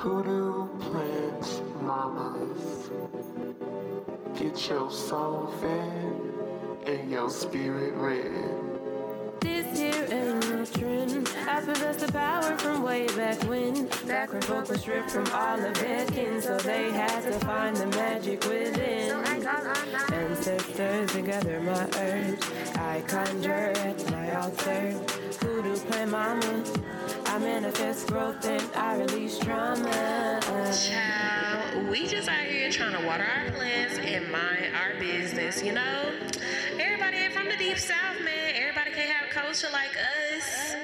Hoodoo plant mamas. Get your soul fed and your spirit red. This here trend. I possess the power from way back when. Back when folk were stripped from all of their kin, so they had to find the magic within. Ancestors and gather my herbs. I conjure at my altar. Hoodoo plant mama. I manifest growth and I release trauma. Child, we just out here trying to water our plants and mind our business, you know? Everybody ain't from the deep south, man. Everybody can't have culture like us.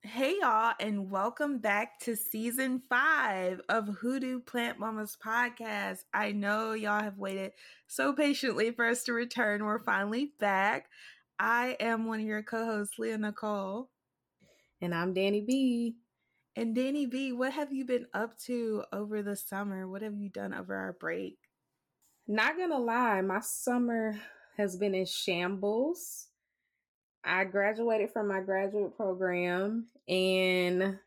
Hey y'all, and welcome back to season five of Hoodoo Plant Mamas podcast. I know y'all have waited so patiently for us to return. We're finally back. I am one of your co-hosts, Leah Nicole. And I'm Danny B. And Danny B, what have you been up to over the summer? What have you done over our break? Not gonna lie, my summer has been in shambles. I graduated from my graduate program and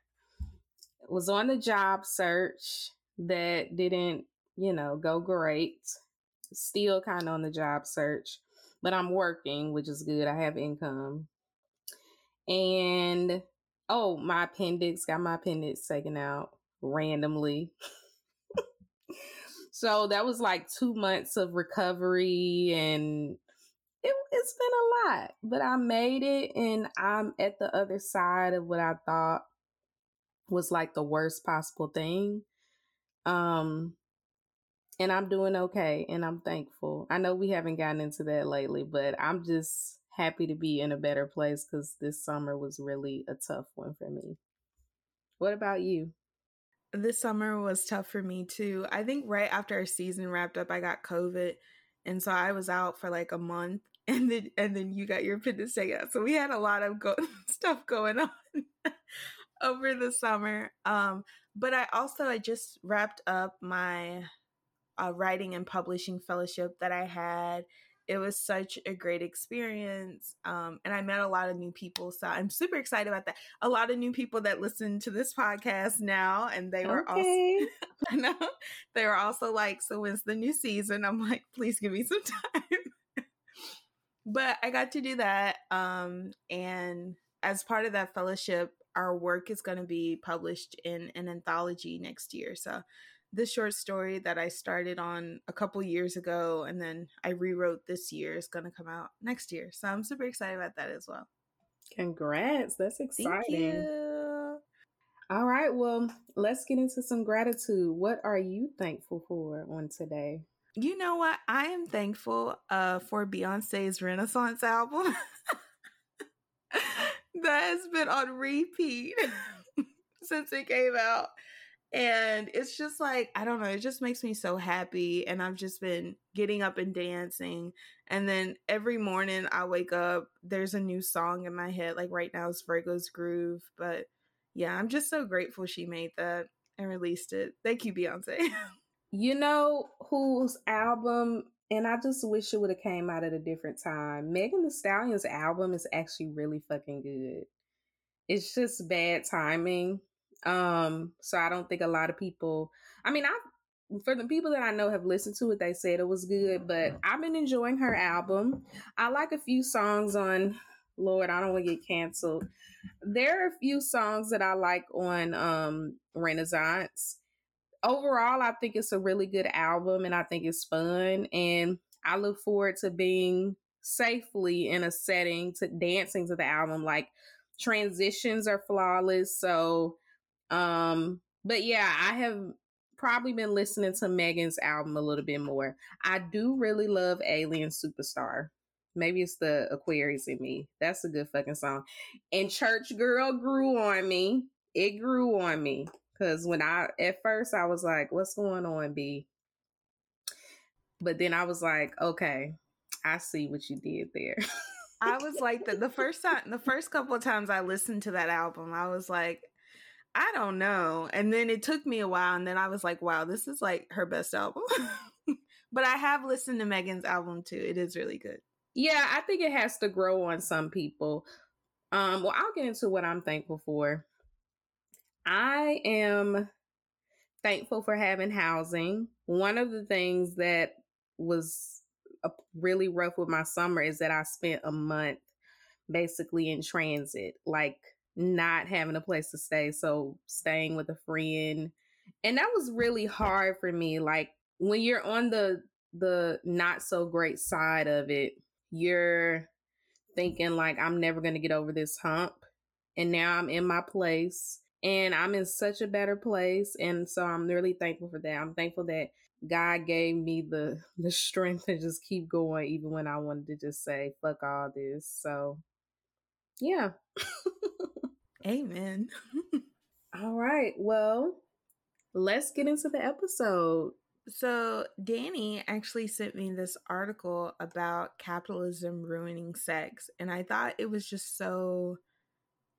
was on the job search that didn't, you know, go great. Still kind of on the job search, but I'm working, which is good. I have income. And oh, my appendix got my appendix taken out randomly. so that was like two months of recovery and it, it's been a lot, but I made it and I'm at the other side of what I thought was like the worst possible thing. Um, and I'm doing okay and I'm thankful. I know we haven't gotten into that lately, but I'm just happy to be in a better place because this summer was really a tough one for me. What about you? This summer was tough for me too. I think right after our season wrapped up, I got COVID. And so I was out for like a month and then and then you got your appendix out. So we had a lot of go- stuff going on over the summer. Um, but I also I just wrapped up my uh, writing and publishing fellowship that I had. It was such a great experience, um, and I met a lot of new people. So I'm super excited about that. A lot of new people that listen to this podcast now, and they were Okay. also, I know, they were also like, "So when's the new season?" I'm like, "Please give me some time." but I got to do that. Um, and as part of that fellowship, our work is going to be published in an anthology next year. So, this short story that I started on a couple years ago and then I rewrote this year is going to come out next year. So, I'm super excited about that as well. Congrats. That's exciting. Thank you. All right. Well, let's get into some gratitude. What are you thankful for on today? You know what? I am thankful uh, for Beyonce's Renaissance album that has been on repeat since it came out. And it's just like, I don't know, it just makes me so happy. And I've just been getting up and dancing. And then every morning I wake up, there's a new song in my head. Like right now it's Virgo's Groove. But yeah, I'm just so grateful she made that and released it. Thank you, Beyonce. You know whose album, and I just wish it would have came out at a different time. Megan Thee Stallion's album is actually really fucking good. It's just bad timing. Um, so I don't think a lot of people. I mean, I for the people that I know have listened to it, they said it was good, but I've been enjoying her album. I like a few songs on Lord, I don't want to get canceled. There are a few songs that I like on um Renaissance overall, I think it's a really good album and I think it's fun. And I look forward to being safely in a setting to dancing to the album. Like transitions are flawless. So, um, but yeah, I have probably been listening to Megan's album a little bit more. I do really love Alien Superstar. Maybe it's the Aquarius in me. That's a good fucking song. And Church Girl grew on me. It grew on me. Cause when I at first I was like, what's going on, B? But then I was like, okay, I see what you did there. I was like the, the first time the first couple of times I listened to that album, I was like, I don't know. And then it took me a while and then I was like, wow, this is like her best album. but I have listened to Megan's album too. It is really good. yeah, I think it has to grow on some people. Um, well, I'll get into what I'm thankful for. I am thankful for having housing. One of the things that was really rough with my summer is that I spent a month basically in transit, like not having a place to stay. So staying with a friend. And that was really hard for me. Like when you're on the the not so great side of it, you're thinking like I'm never going to get over this hump. And now I'm in my place and I'm in such a better place and so I'm really thankful for that. I'm thankful that God gave me the the strength to just keep going even when I wanted to just say fuck all this. So yeah. Amen. all right. Well, let's get into the episode. So, Danny actually sent me this article about capitalism ruining sex, and I thought it was just so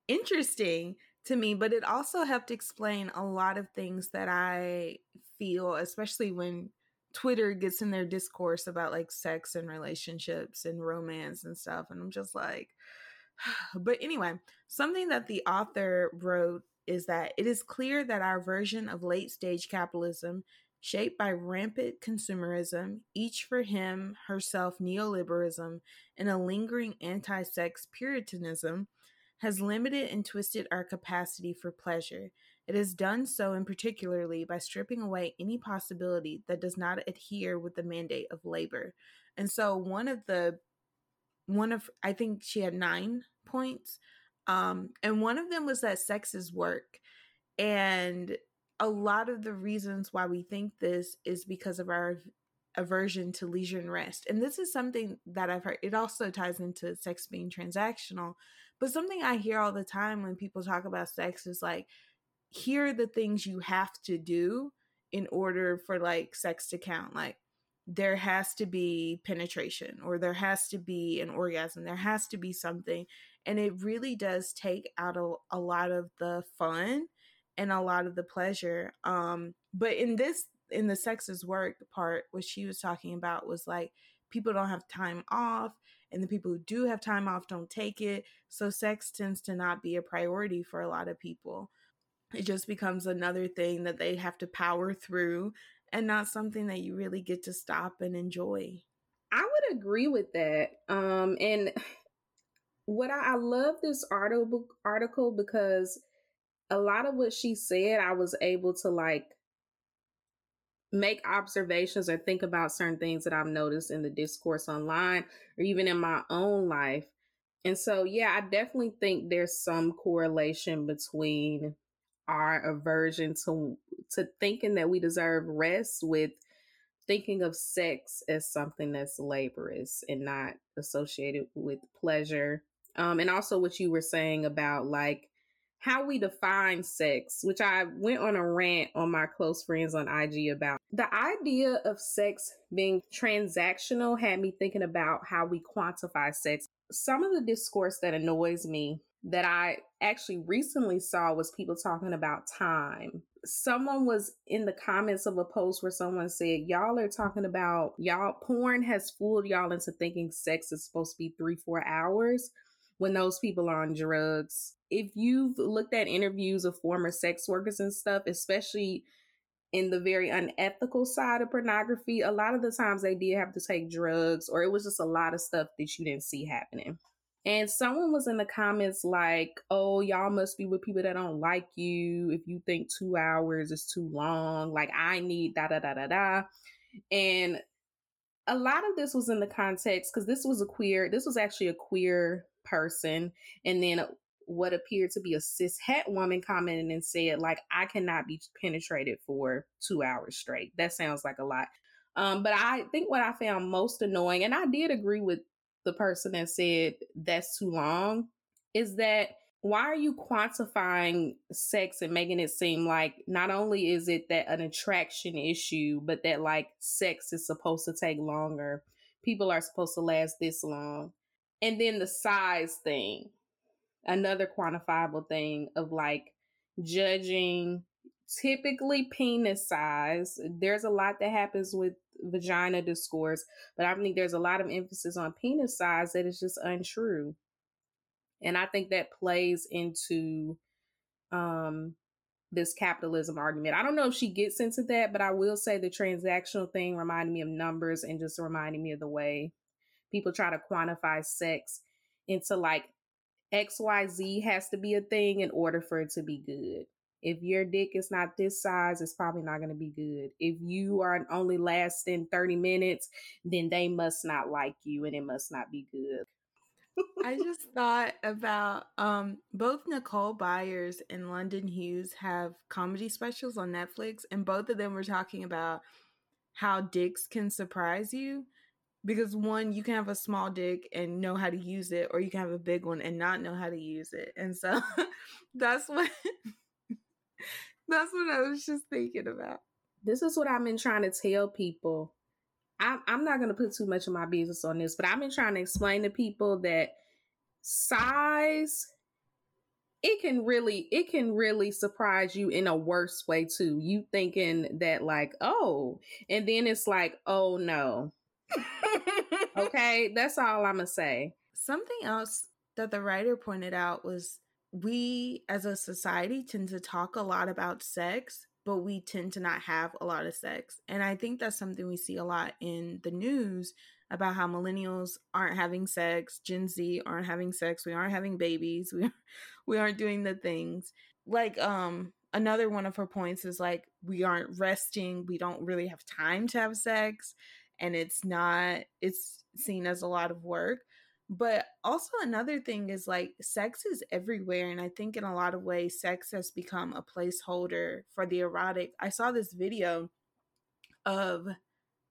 interesting to me, but it also helped explain a lot of things that I feel, especially when Twitter gets in their discourse about like sex and relationships and romance and stuff. And I'm just like, but anyway, something that the author wrote is that it is clear that our version of late stage capitalism, shaped by rampant consumerism, each for him, herself neoliberalism, and a lingering anti sex puritanism, has limited and twisted our capacity for pleasure. It has done so in particularly by stripping away any possibility that does not adhere with the mandate of labor. And so one of the one of I think she had 9 points um and one of them was that sex is work. And a lot of the reasons why we think this is because of our aversion to leisure and rest. And this is something that I've heard. It also ties into sex being transactional. But something I hear all the time when people talk about sex is like, here are the things you have to do in order for like sex to count. Like, there has to be penetration or there has to be an orgasm. There has to be something. And it really does take out a, a lot of the fun and a lot of the pleasure. Um, but in this in the sexist work part, what she was talking about was like people don't have time off, and the people who do have time off don't take it. So sex tends to not be a priority for a lot of people. It just becomes another thing that they have to power through and not something that you really get to stop and enjoy. I would agree with that. Um, and what I, I love this article article because a lot of what she said, I was able to like make observations or think about certain things that I've noticed in the discourse online or even in my own life. And so, yeah, I definitely think there's some correlation between our aversion to to thinking that we deserve rest with thinking of sex as something that's laborious and not associated with pleasure. Um, and also what you were saying about like how we define sex, which I went on a rant on my close friends on IG about. The idea of sex being transactional had me thinking about how we quantify sex. Some of the discourse that annoys me that I actually recently saw was people talking about time. Someone was in the comments of a post where someone said, Y'all are talking about y'all, porn has fooled y'all into thinking sex is supposed to be three, four hours when those people are on drugs. If you've looked at interviews of former sex workers and stuff, especially in the very unethical side of pornography, a lot of the times they did have to take drugs or it was just a lot of stuff that you didn't see happening. And someone was in the comments like, oh, y'all must be with people that don't like you. If you think two hours is too long, like I need da da da da da. And a lot of this was in the context because this was a queer, this was actually a queer person and then what appeared to be a cis het woman commented and said like i cannot be penetrated for two hours straight that sounds like a lot um, but i think what i found most annoying and i did agree with the person that said that's too long is that why are you quantifying sex and making it seem like not only is it that an attraction issue but that like sex is supposed to take longer people are supposed to last this long and then the size thing, another quantifiable thing of like judging typically penis size. There's a lot that happens with vagina discourse, but I think there's a lot of emphasis on penis size that is just untrue. And I think that plays into um this capitalism argument. I don't know if she gets into that, but I will say the transactional thing reminded me of numbers and just reminding me of the way people try to quantify sex into like XYZ has to be a thing in order for it to be good. If your dick is not this size, it's probably not going to be good. If you are only lasting 30 minutes, then they must not like you and it must not be good. I just thought about um both Nicole Byers and London Hughes have comedy specials on Netflix and both of them were talking about how dicks can surprise you because one you can have a small dick and know how to use it or you can have a big one and not know how to use it. And so that's what that's what I was just thinking about. This is what I've been trying to tell people. I'm, I'm not going to put too much of my business on this, but I've been trying to explain to people that size it can really it can really surprise you in a worse way too. You thinking that like oh and then it's like oh no. Okay? That's all i'm gonna say. Something else that the writer pointed out was we as a society tend to talk a lot about sex but we tend to not have a lot of sex. And I think that's something we see a lot in the news about how millennials aren't having sex, Gen Z aren't having sex, we aren't having babies, we we aren't doing the things. Like um another one of her points is like we aren't resting, we don't really have time to have sex and it's not it's seen as a lot of work. But also, another thing is like sex is everywhere. And I think in a lot of ways, sex has become a placeholder for the erotic. I saw this video of,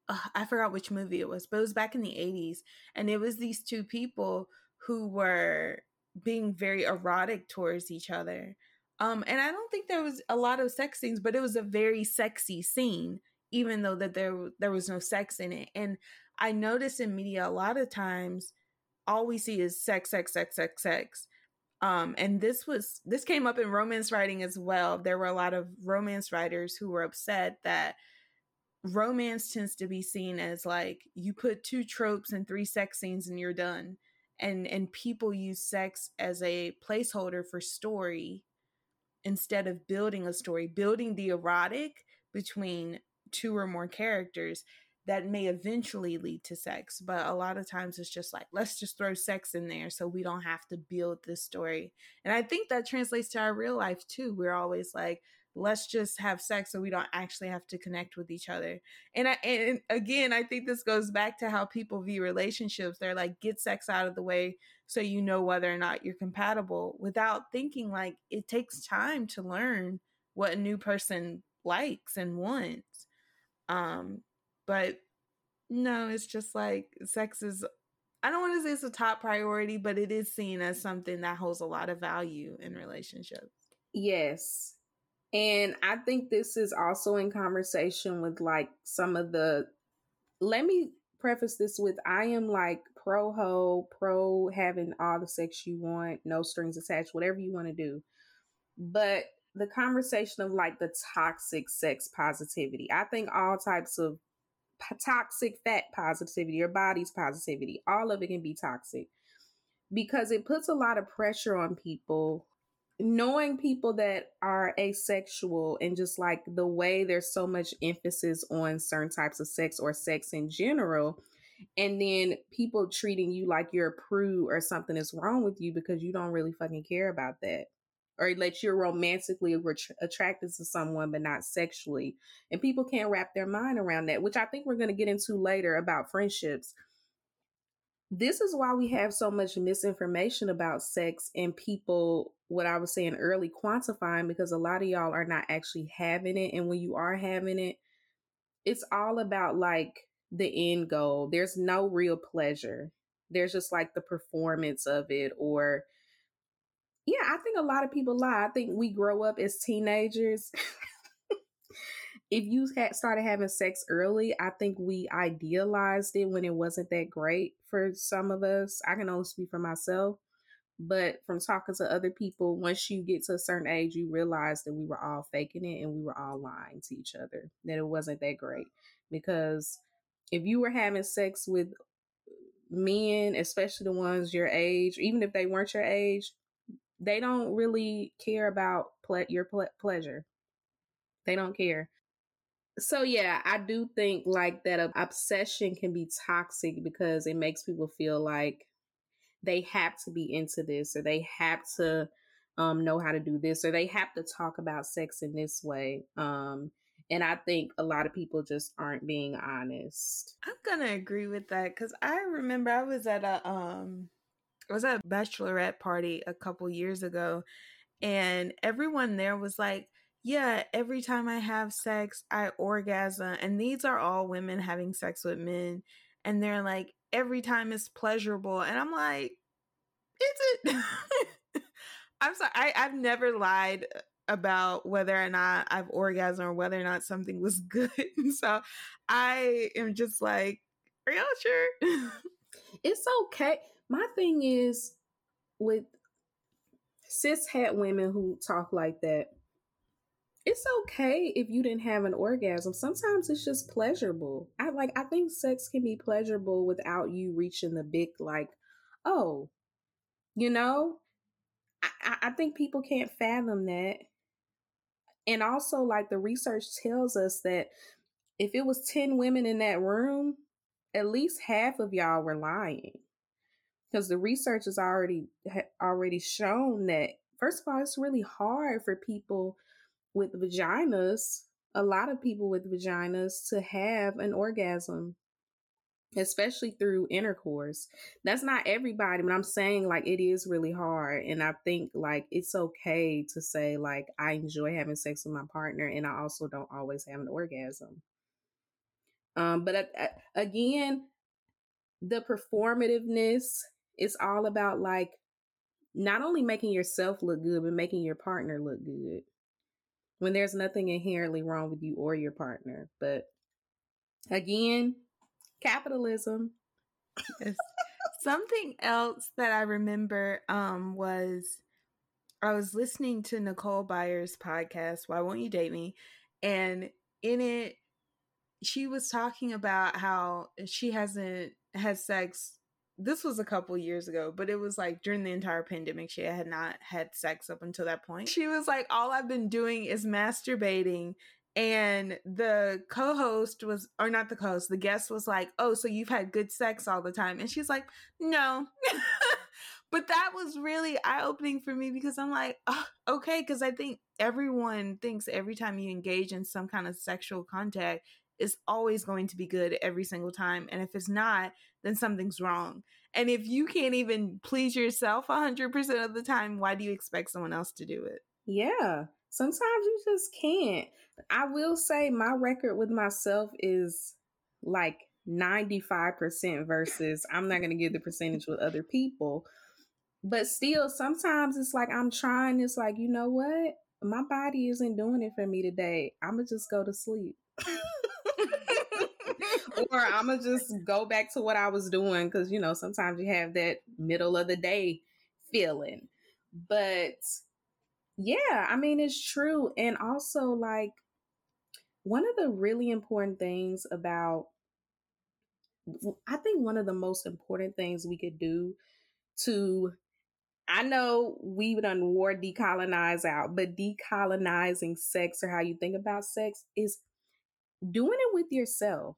uh, I forgot which movie it was, but it was back in the 80s. And it was these two people who were being very erotic towards each other. Um, and I don't think there was a lot of sex scenes, but it was a very sexy scene, even though that there there was no sex in it. And I notice in media a lot of times all we see is sex, sex, sex, sex, sex. Um, and this was this came up in romance writing as well. There were a lot of romance writers who were upset that romance tends to be seen as like you put two tropes and three sex scenes and you're done. And and people use sex as a placeholder for story instead of building a story, building the erotic between two or more characters that may eventually lead to sex. But a lot of times it's just like, let's just throw sex in there so we don't have to build this story. And I think that translates to our real life too. We're always like, let's just have sex so we don't actually have to connect with each other. And I and again, I think this goes back to how people view relationships. They're like, get sex out of the way so you know whether or not you're compatible without thinking like it takes time to learn what a new person likes and wants. Um, but no, it's just like sex is I don't want to say it's a top priority, but it is seen as something that holds a lot of value in relationships. Yes. And I think this is also in conversation with like some of the let me preface this with I am like pro ho, pro having all the sex you want, no strings attached, whatever you want to do. But the conversation of like the toxic sex positivity. I think all types of toxic fat positivity your body's positivity. All of it can be toxic because it puts a lot of pressure on people. Knowing people that are asexual and just like the way there's so much emphasis on certain types of sex or sex in general, and then people treating you like you're a prude or something is wrong with you because you don't really fucking care about that or that you're romantically attracted to someone but not sexually. And people can't wrap their mind around that, which I think we're going to get into later about friendships. This is why we have so much misinformation about sex and people, what I was saying early, quantifying because a lot of y'all are not actually having it. And when you are having it, it's all about like the end goal. There's no real pleasure. There's just like the performance of it or yeah, I think a lot of people lie. I think we grow up as teenagers. if you had started having sex early, I think we idealized it when it wasn't that great for some of us. I can only speak for myself. But from talking to other people, once you get to a certain age, you realize that we were all faking it and we were all lying to each other, that it wasn't that great. Because if you were having sex with men, especially the ones your age, even if they weren't your age, they don't really care about ple- your ple- pleasure. They don't care. So yeah, I do think like that obsession can be toxic because it makes people feel like they have to be into this or they have to um, know how to do this or they have to talk about sex in this way. Um, and I think a lot of people just aren't being honest. I'm gonna agree with that because I remember I was at a um I was at a bachelorette party a couple years ago and everyone there was like, Yeah, every time I have sex, I orgasm. And these are all women having sex with men. And they're like, every time it's pleasurable. And I'm like, is it? I'm sorry. I, I've never lied about whether or not I've orgasm or whether or not something was good. so I am just like, are y'all sure? it's okay. My thing is with cis het women who talk like that. It's okay if you didn't have an orgasm. Sometimes it's just pleasurable. I like I think sex can be pleasurable without you reaching the big like, oh, you know, I, I think people can't fathom that. And also, like the research tells us that if it was 10 women in that room, at least half of y'all were lying. Because the research has already already shown that first of all, it's really hard for people with vaginas, a lot of people with vaginas to have an orgasm especially through intercourse. That's not everybody, but I'm saying like it is really hard. And I think like it's okay to say like I enjoy having sex with my partner and I also don't always have an orgasm. Um, but uh, again, the performativeness is all about like not only making yourself look good, but making your partner look good when there's nothing inherently wrong with you or your partner. But again, Capitalism. Yes. Something else that I remember um, was I was listening to Nicole Byer's podcast, Why Won't You Date Me? And in it, she was talking about how she hasn't had sex. This was a couple years ago, but it was like during the entire pandemic, she had not had sex up until that point. She was like, All I've been doing is masturbating and the co-host was or not the co-host the guest was like oh so you've had good sex all the time and she's like no but that was really eye-opening for me because i'm like oh, okay because i think everyone thinks every time you engage in some kind of sexual contact is always going to be good every single time and if it's not then something's wrong and if you can't even please yourself 100% of the time why do you expect someone else to do it yeah sometimes you just can't I will say my record with myself is like 95% versus I'm not going to give the percentage with other people. But still, sometimes it's like I'm trying, it's like, you know what? My body isn't doing it for me today. I'm going to just go to sleep. or I'm to just go back to what I was doing because, you know, sometimes you have that middle of the day feeling. But yeah, I mean, it's true. And also, like, one of the really important things about, I think one of the most important things we could do to, I know we've done war decolonize out, but decolonizing sex or how you think about sex is doing it with yourself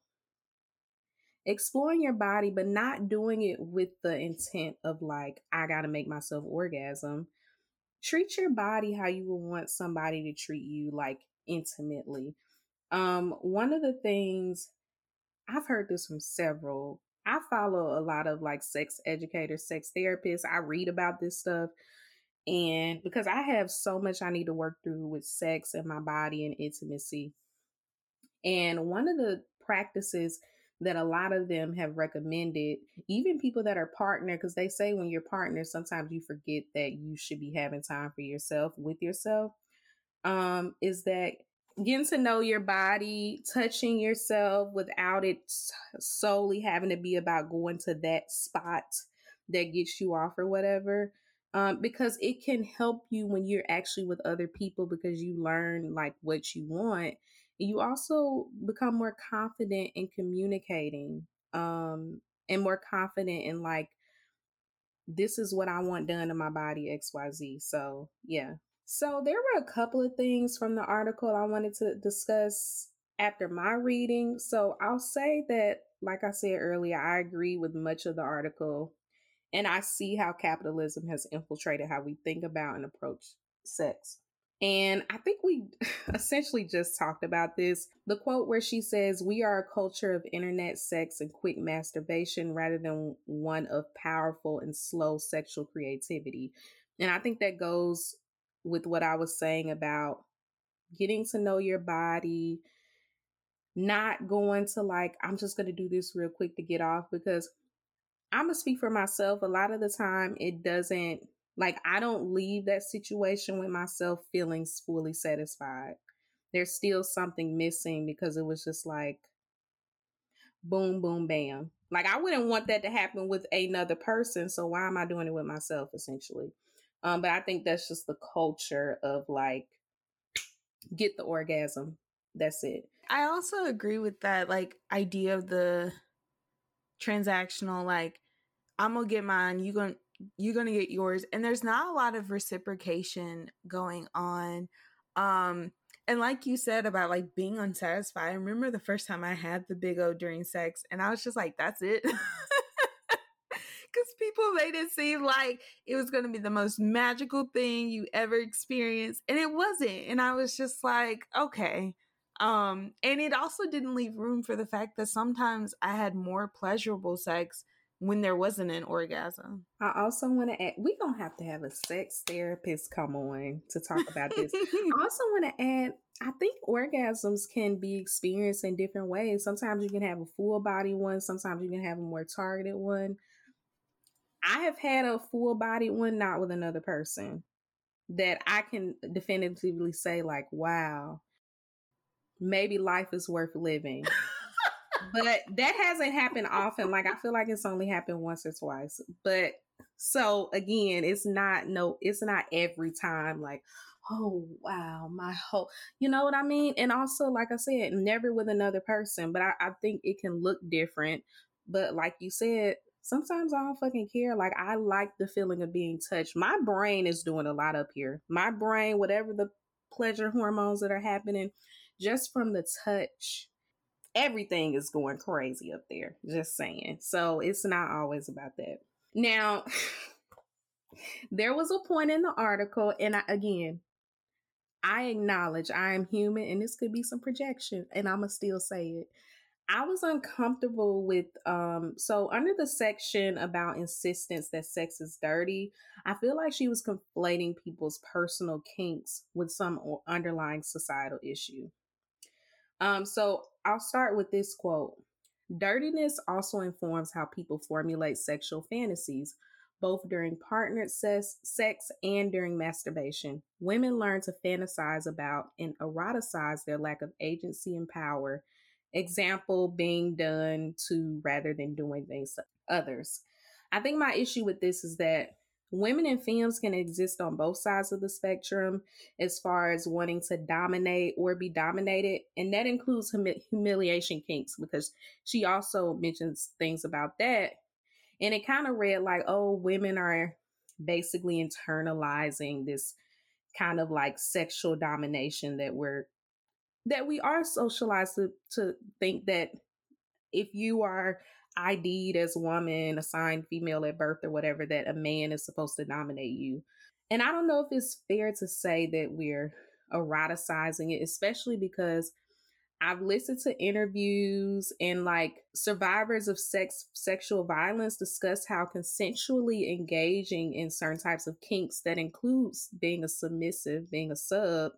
exploring your body, but not doing it with the intent of like, I got to make myself orgasm. Treat your body how you would want somebody to treat you, like intimately. Um, one of the things I've heard this from several. I follow a lot of like sex educators, sex therapists. I read about this stuff. And because I have so much I need to work through with sex and my body and intimacy. And one of the practices that a lot of them have recommended, even people that are partner, because they say when you're partner, sometimes you forget that you should be having time for yourself with yourself, um, is that getting to know your body, touching yourself without it solely having to be about going to that spot that gets you off or whatever. Um, because it can help you when you're actually with other people because you learn like what you want. You also become more confident in communicating um, and more confident in like, this is what I want done to my body, XYZ. So, yeah, So there were a couple of things from the article I wanted to discuss after my reading. So I'll say that, like I said earlier, I agree with much of the article. And I see how capitalism has infiltrated how we think about and approach sex. And I think we essentially just talked about this. The quote where she says, We are a culture of internet sex and quick masturbation rather than one of powerful and slow sexual creativity. And I think that goes with what I was saying about getting to know your body, not going to like, I'm just going to do this real quick to get off because I'm going to speak for myself. A lot of the time, it doesn't, like, I don't leave that situation with myself feeling fully satisfied. There's still something missing because it was just like, boom, boom, bam. Like, I wouldn't want that to happen with another person. So, why am I doing it with myself, essentially? Um, but I think that's just the culture of like, get the orgasm. That's it. I also agree with that like idea of the transactional like I'm to get mine, you going you're going to get yours and there's not a lot of reciprocation going on. Um and like you said about like being unsatisfied, I remember the first time I had the big O during sex and I was just like that's it. Cuz people made it seem like it was going to be the most magical thing you ever experienced and it wasn't. And I was just like, okay, um, and it also didn't leave room for the fact that sometimes I had more pleasurable sex when there wasn't an orgasm. I also want to add, we don't have to have a sex therapist come on to talk about this. I also want to add, I think orgasms can be experienced in different ways. Sometimes you can have a full body one, sometimes you can have a more targeted one. I have had a full body one, not with another person, that I can definitively say, like, wow, maybe life is worth living. But that hasn't happened often. Like I feel like it's only happened once or twice. But so again, it's not no, it's not every time like, oh wow, my whole you know what I mean? And also, like I said, never with another person. But I, I think it can look different. But like you said, sometimes I don't fucking care. Like I like the feeling of being touched. My brain is doing a lot up here. My brain, whatever the pleasure hormones that are happening, just from the touch, everything is going crazy up there. Just saying. So it's not always about that. Now, there was a point in the article, and I, again, I acknowledge I am human and this could be some projection, and I'm going to still say it. I was uncomfortable with um so under the section about insistence that sex is dirty, I feel like she was conflating people's personal kinks with some underlying societal issue. Um, so I'll start with this quote Dirtiness also informs how people formulate sexual fantasies, both during partnered sex, sex and during masturbation. Women learn to fantasize about and eroticize their lack of agency and power, example being done to rather than doing things to others. I think my issue with this is that women and femmes can exist on both sides of the spectrum as far as wanting to dominate or be dominated and that includes hum- humiliation kinks because she also mentions things about that and it kind of read like oh women are basically internalizing this kind of like sexual domination that we're that we are socialized to, to think that if you are ID'd as woman, assigned female at birth or whatever, that a man is supposed to nominate you. And I don't know if it's fair to say that we're eroticizing it, especially because I've listened to interviews and like survivors of sex sexual violence discuss how consensually engaging in certain types of kinks that includes being a submissive, being a sub,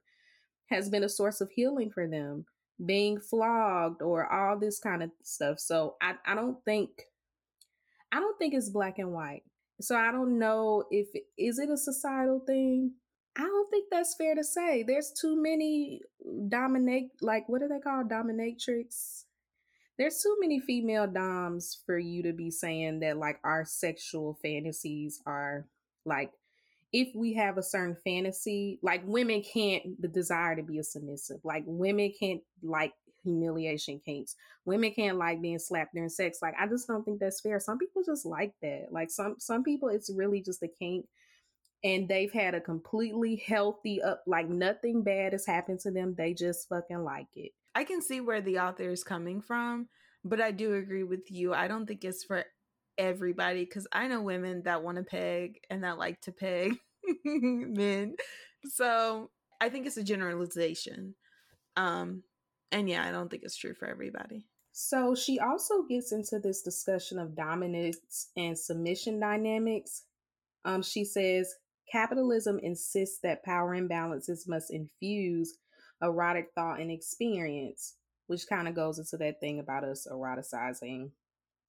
has been a source of healing for them being flogged or all this kind of stuff. So I, I don't think I don't think it's black and white. So I don't know if is it a societal thing. I don't think that's fair to say. There's too many dominate like what are they called dominatrix. There's too many female doms for you to be saying that like our sexual fantasies are like if we have a certain fantasy, like women can't the desire to be a submissive. Like women can't like humiliation kinks. Women can't like being slapped during sex. Like I just don't think that's fair. Some people just like that. Like some some people it's really just a kink. and they've had a completely healthy up like nothing bad has happened to them they just fucking like it I can see where the author is coming from, but I do agree with you. I don't think it's for everybody because I know women that want to peg and that like to peg men. So I think it's a generalization. Um, and yeah, I don't think it's true for everybody. So she also gets into this discussion of dominance and submission dynamics. Um, she says capitalism insists that power imbalances must infuse erotic thought and experience, which kind of goes into that thing about us eroticizing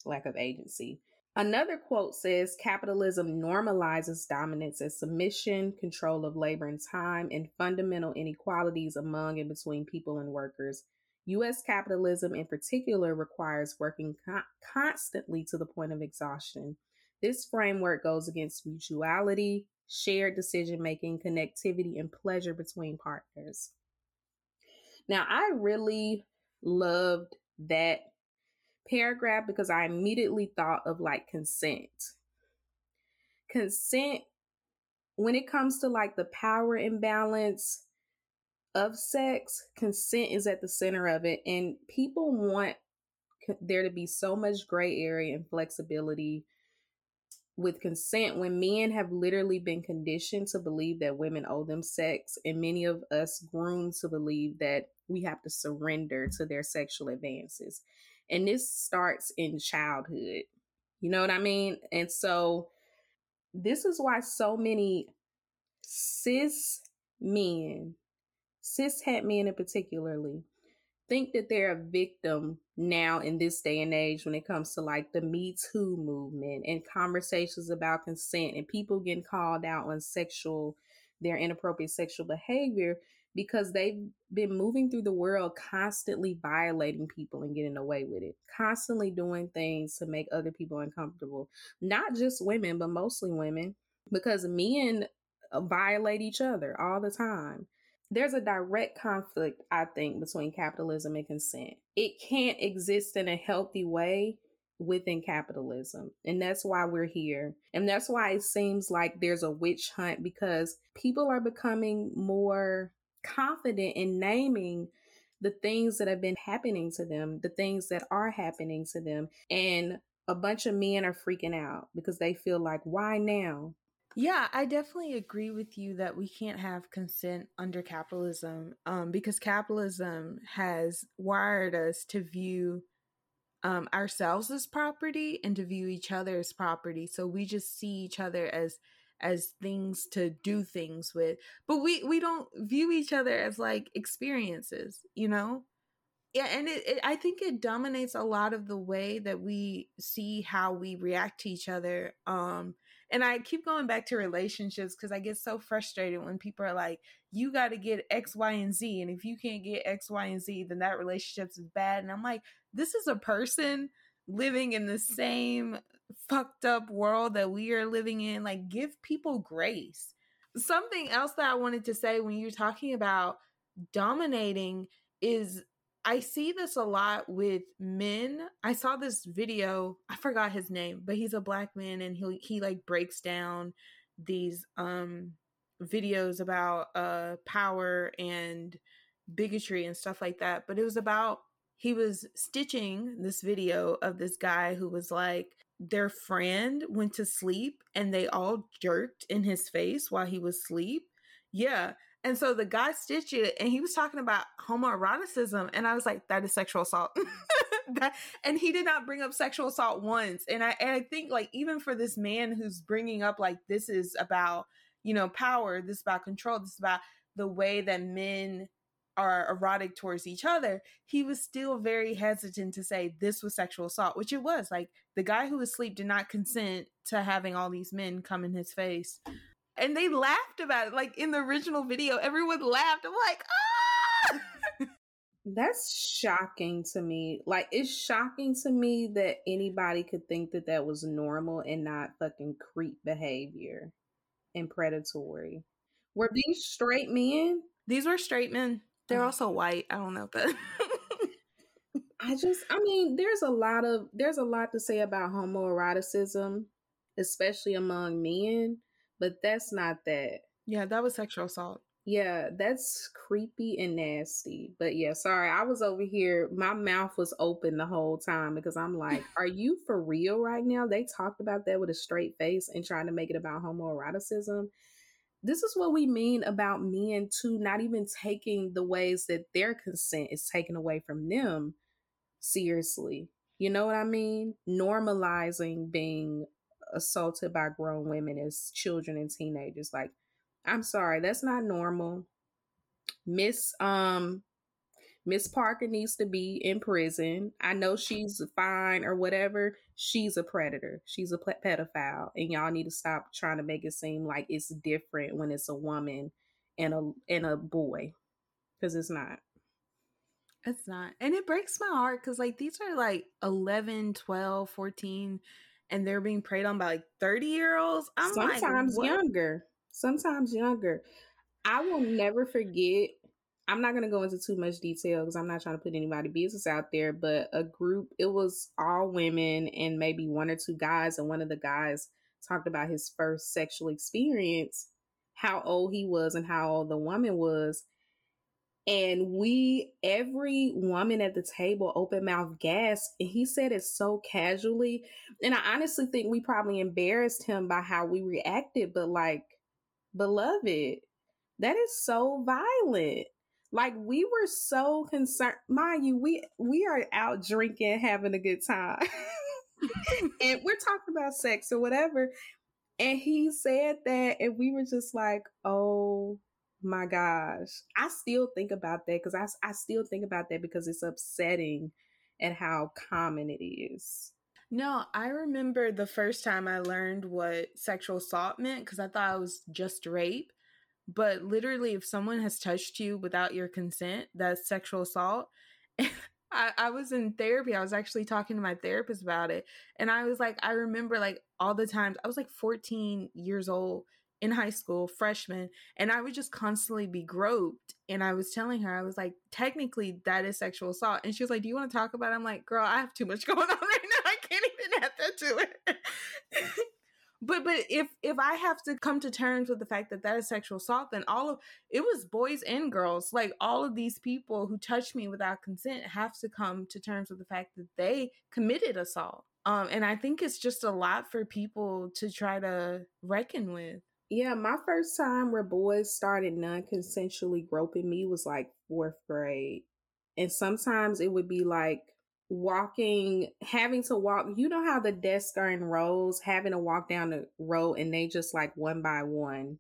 lack of agency. Another quote says capitalism normalizes dominance as submission, control of labor and time, and fundamental inequalities among and between people and workers. U.S. capitalism, in particular, requires working con- constantly to the point of exhaustion. This framework goes against mutuality, shared decision making, connectivity, and pleasure between partners. Now, I really loved that paragraph because I immediately thought of like consent. Consent, when it comes to like the power imbalance of sex, consent is at the center of it. And people want there to be so much gray area and flexibility with consent when men have literally been conditioned to believe that women owe them sex and many of us groomed to believe that we have to surrender to their sexual advances and this starts in childhood you know what i mean? And so this is why so many cis men cis het men in particularly think that they're a victim now in this day and age when it comes to like the Me Too movement and conversations about consent and people getting called out on sexual, their inappropriate sexual behavior because they've been moving through the world constantly violating people and getting away with it, constantly doing things to make other people uncomfortable. Not just women, but mostly women, because men uh, violate each other all the time there's a direct conflict, I think, between capitalism and consent. It can't exist in a healthy way within capitalism. And that's why we're here. And that's why it seems like there's a witch hunt because people are becoming more confident in naming the things that have been happening to them, the things that are happening to them. And a bunch of men are freaking out because they feel like, why now? Yeah, I definitely agree with you that we can't have consent under capitalism um, because capitalism has wired us to view um, ourselves as property and to view each other as property. So we just see each other as as things to do things with, but we we don't view each other as like experiences, you know. Yeah, and it, it I think it dominates a lot of the way that we see how we react to each other. Um, and I keep going back to relationships because I get so frustrated when people are like, you got to get X, Y, and Z. And if you can't get X, Y, and Z, then that relationship is bad. And I'm like, this is a person living in the same fucked up world that we are living in. Like, give people grace. Something else that I wanted to say when you're talking about dominating is I see this a lot with men. I saw this video, I forgot his name, but he's a black man and he he like breaks down these um videos about uh power and bigotry and stuff like that. But it was about he was stitching this video of this guy who was like their friend went to sleep and they all jerked in his face while he was asleep. Yeah. And so the guy stitched it and he was talking about homoeroticism. And I was like, that is sexual assault. that, and he did not bring up sexual assault once. And I, and I think like, even for this man who's bringing up like, this is about, you know, power, this is about control, this is about the way that men are erotic towards each other, he was still very hesitant to say this was sexual assault, which it was. Like the guy who was asleep did not consent to having all these men come in his face and they laughed about it. Like in the original video, everyone laughed. I'm like, ah. That's shocking to me. Like, it's shocking to me that anybody could think that that was normal and not fucking creep behavior and predatory. Were these straight men? These were straight men. They're oh. also white. I don't know, but I just, I mean, there's a lot of, there's a lot to say about homoeroticism, especially among men but that's not that. Yeah, that was sexual assault. Yeah, that's creepy and nasty. But yeah, sorry, I was over here. My mouth was open the whole time because I'm like, are you for real right now? They talked about that with a straight face and trying to make it about homoeroticism. This is what we mean about men too, not even taking the ways that their consent is taken away from them seriously. You know what I mean? Normalizing being assaulted by grown women as children and teenagers. Like, I'm sorry, that's not normal. Miss um Miss Parker needs to be in prison. I know she's fine or whatever. She's a predator. She's a pedophile, and y'all need to stop trying to make it seem like it's different when it's a woman and a and a boy, because it's not. It's not. And it breaks my heart because, like, these are like 11, 12, 14, and they're being preyed on by like 30 year olds. I'm Sometimes like, younger sometimes younger. I will never forget. I'm not going to go into too much detail because I'm not trying to put anybody business out there, but a group, it was all women and maybe one or two guys. And one of the guys talked about his first sexual experience, how old he was and how old the woman was. And we, every woman at the table, open mouth gasped. And he said it so casually. And I honestly think we probably embarrassed him by how we reacted, but like, beloved. That is so violent. Like we were so concerned. Mind you, we we are out drinking, having a good time. and we're talking about sex or whatever. And he said that, and we were just like, oh my gosh. I still think about that because I, I still think about that because it's upsetting at how common it is. No, I remember the first time I learned what sexual assault meant because I thought it was just rape. But literally, if someone has touched you without your consent, that's sexual assault. I, I was in therapy. I was actually talking to my therapist about it. And I was like, I remember like all the times I was like 14 years old in high school, freshman, and I would just constantly be groped. And I was telling her, I was like, technically, that is sexual assault. And she was like, Do you want to talk about it? I'm like, Girl, I have too much going on right now. I can't even add that to it. but but if if I have to come to terms with the fact that that is sexual assault, then all of it was boys and girls. Like all of these people who touched me without consent have to come to terms with the fact that they committed assault. Um, and I think it's just a lot for people to try to reckon with. Yeah, my first time where boys started non consensually groping me was like fourth grade. And sometimes it would be like walking, having to walk. You know how the desks are in rows, having to walk down the row and they just like one by one.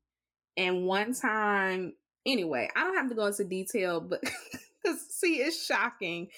And one time, anyway, I don't have to go into detail, but because see, it's shocking.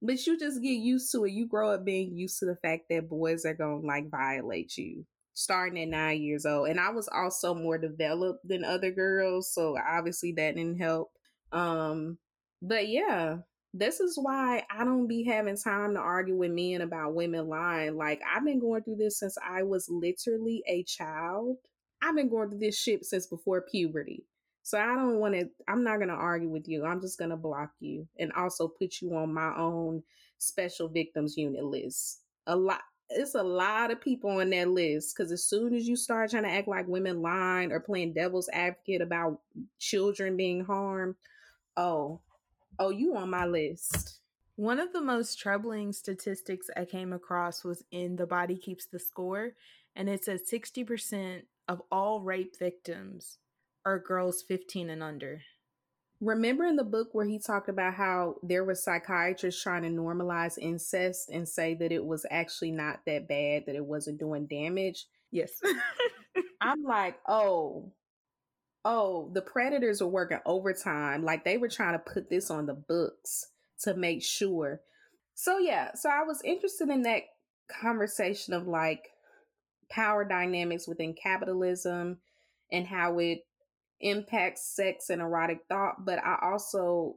But you just get used to it. You grow up being used to the fact that boys are going to like violate you starting at nine years old. And I was also more developed than other girls. So obviously that didn't help. Um, but yeah, this is why I don't be having time to argue with men about women lying. Like I've been going through this since I was literally a child. I've been going through this shit since before puberty. So I don't want to, I'm not going to argue with you. I'm just going to block you and also put you on my own special victims unit list. A lot, it's a lot of people on that list because as soon as you start trying to act like women lying or playing devil's advocate about children being harmed, oh, oh, you on my list. One of the most troubling statistics I came across was in The Body Keeps the Score, and it says 60% of all rape victims are girls 15 and under. Remember in the book where he talked about how there were psychiatrists trying to normalize incest and say that it was actually not that bad, that it wasn't doing damage? Yes. I'm like, oh, oh, the predators were working overtime. Like they were trying to put this on the books to make sure. So, yeah, so I was interested in that conversation of like power dynamics within capitalism and how it impacts sex and erotic thought, but I also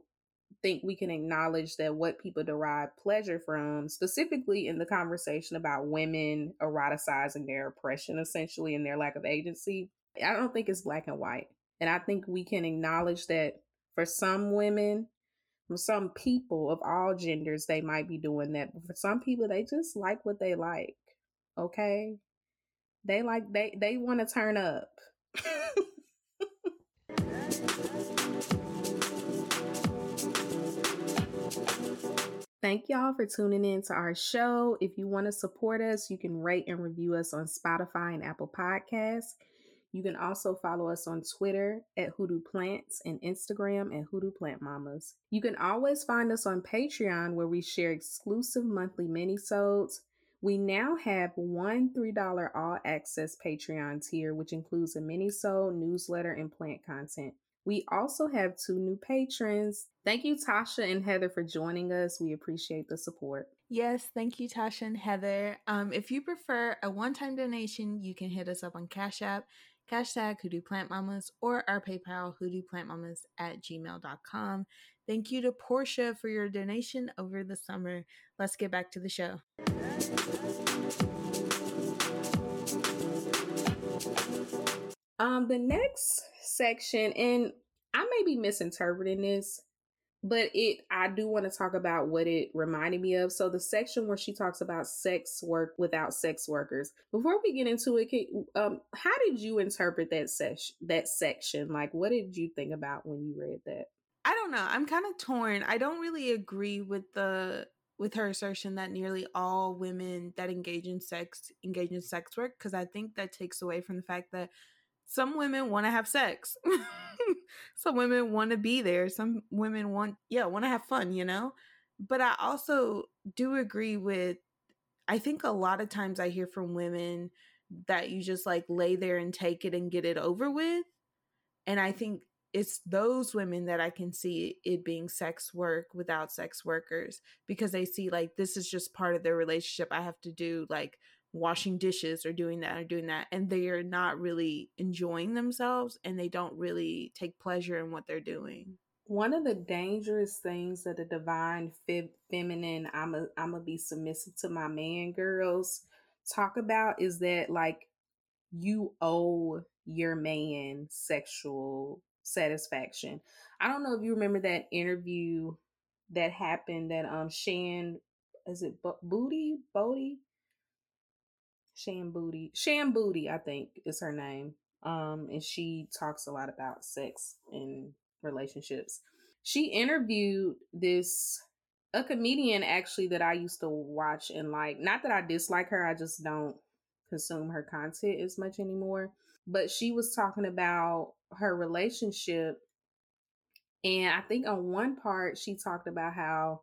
think we can acknowledge that what people derive pleasure from, specifically in the conversation about women eroticizing their oppression, essentially, and their lack of agency, I don't think it's black and white. And I think we can acknowledge that for some women, for some people of all genders, they might be doing that. But for some people, they just like what they like. Okay. They like, they, they want to turn up Thank y'all for tuning in to our show. If you want to support us, you can rate and review us on Spotify and Apple Podcasts. You can also follow us on Twitter at Hoodoo Plants and Instagram at Hoodoo Plant Mamas. You can always find us on Patreon where we share exclusive monthly minisodes. We now have one $3 all access Patreon tier, which includes a minisode, newsletter, and plant content. We also have two new patrons. Thank you, Tasha and Heather, for joining us. We appreciate the support. Yes, thank you, Tasha and Heather. Um, if you prefer a one time donation, you can hit us up on Cash App hashtag Hoodoo Plant Mamas, or our PayPal, hoodooplantmamas at gmail.com. Thank you to Portia for your donation over the summer. Let's get back to the show. Um, the next section, and I may be misinterpreting this, but it i do want to talk about what it reminded me of. So the section where she talks about sex work without sex workers before we get into it can, um how did you interpret that section that section? Like what did you think about when you read that? I don't know. I'm kind of torn. I don't really agree with the with her assertion that nearly all women that engage in sex engage in sex work because i think that takes away from the fact that some women want to have sex. some women want to be there. Some women want, yeah, want to have fun, you know? But I also do agree with, I think a lot of times I hear from women that you just like lay there and take it and get it over with. And I think it's those women that I can see it being sex work without sex workers because they see like this is just part of their relationship. I have to do like washing dishes or doing that or doing that and they are not really enjoying themselves and they don't really take pleasure in what they're doing. One of the dangerous things that the divine feminine i'm a i'm gonna be submissive to my man girls talk about is that like you owe your man sexual satisfaction. I don't know if you remember that interview that happened that um shan is it B- booty? Bodie Shan Boody. Shan Boody, I think, is her name. Um, and she talks a lot about sex and relationships. She interviewed this a comedian actually that I used to watch and like. Not that I dislike her, I just don't consume her content as much anymore. But she was talking about her relationship. And I think on one part, she talked about how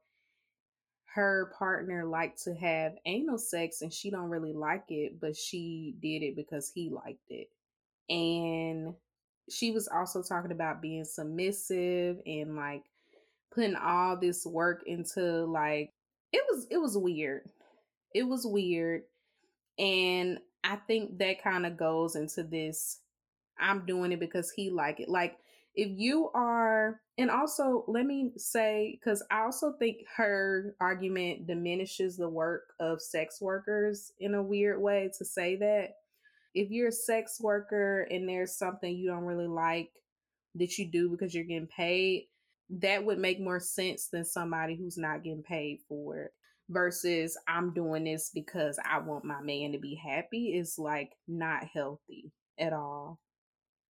her partner liked to have anal sex and she don't really like it, but she did it because he liked it. And she was also talking about being submissive and like putting all this work into like it was it was weird. It was weird. And I think that kind of goes into this I'm doing it because he like it. Like if you are and also let me say because i also think her argument diminishes the work of sex workers in a weird way to say that. If you're a sex worker and there's something you don't really like that you do because you're getting paid that would make more sense than somebody who's not getting paid for it versus i'm doing this because i want my man to be happy is like not healthy at all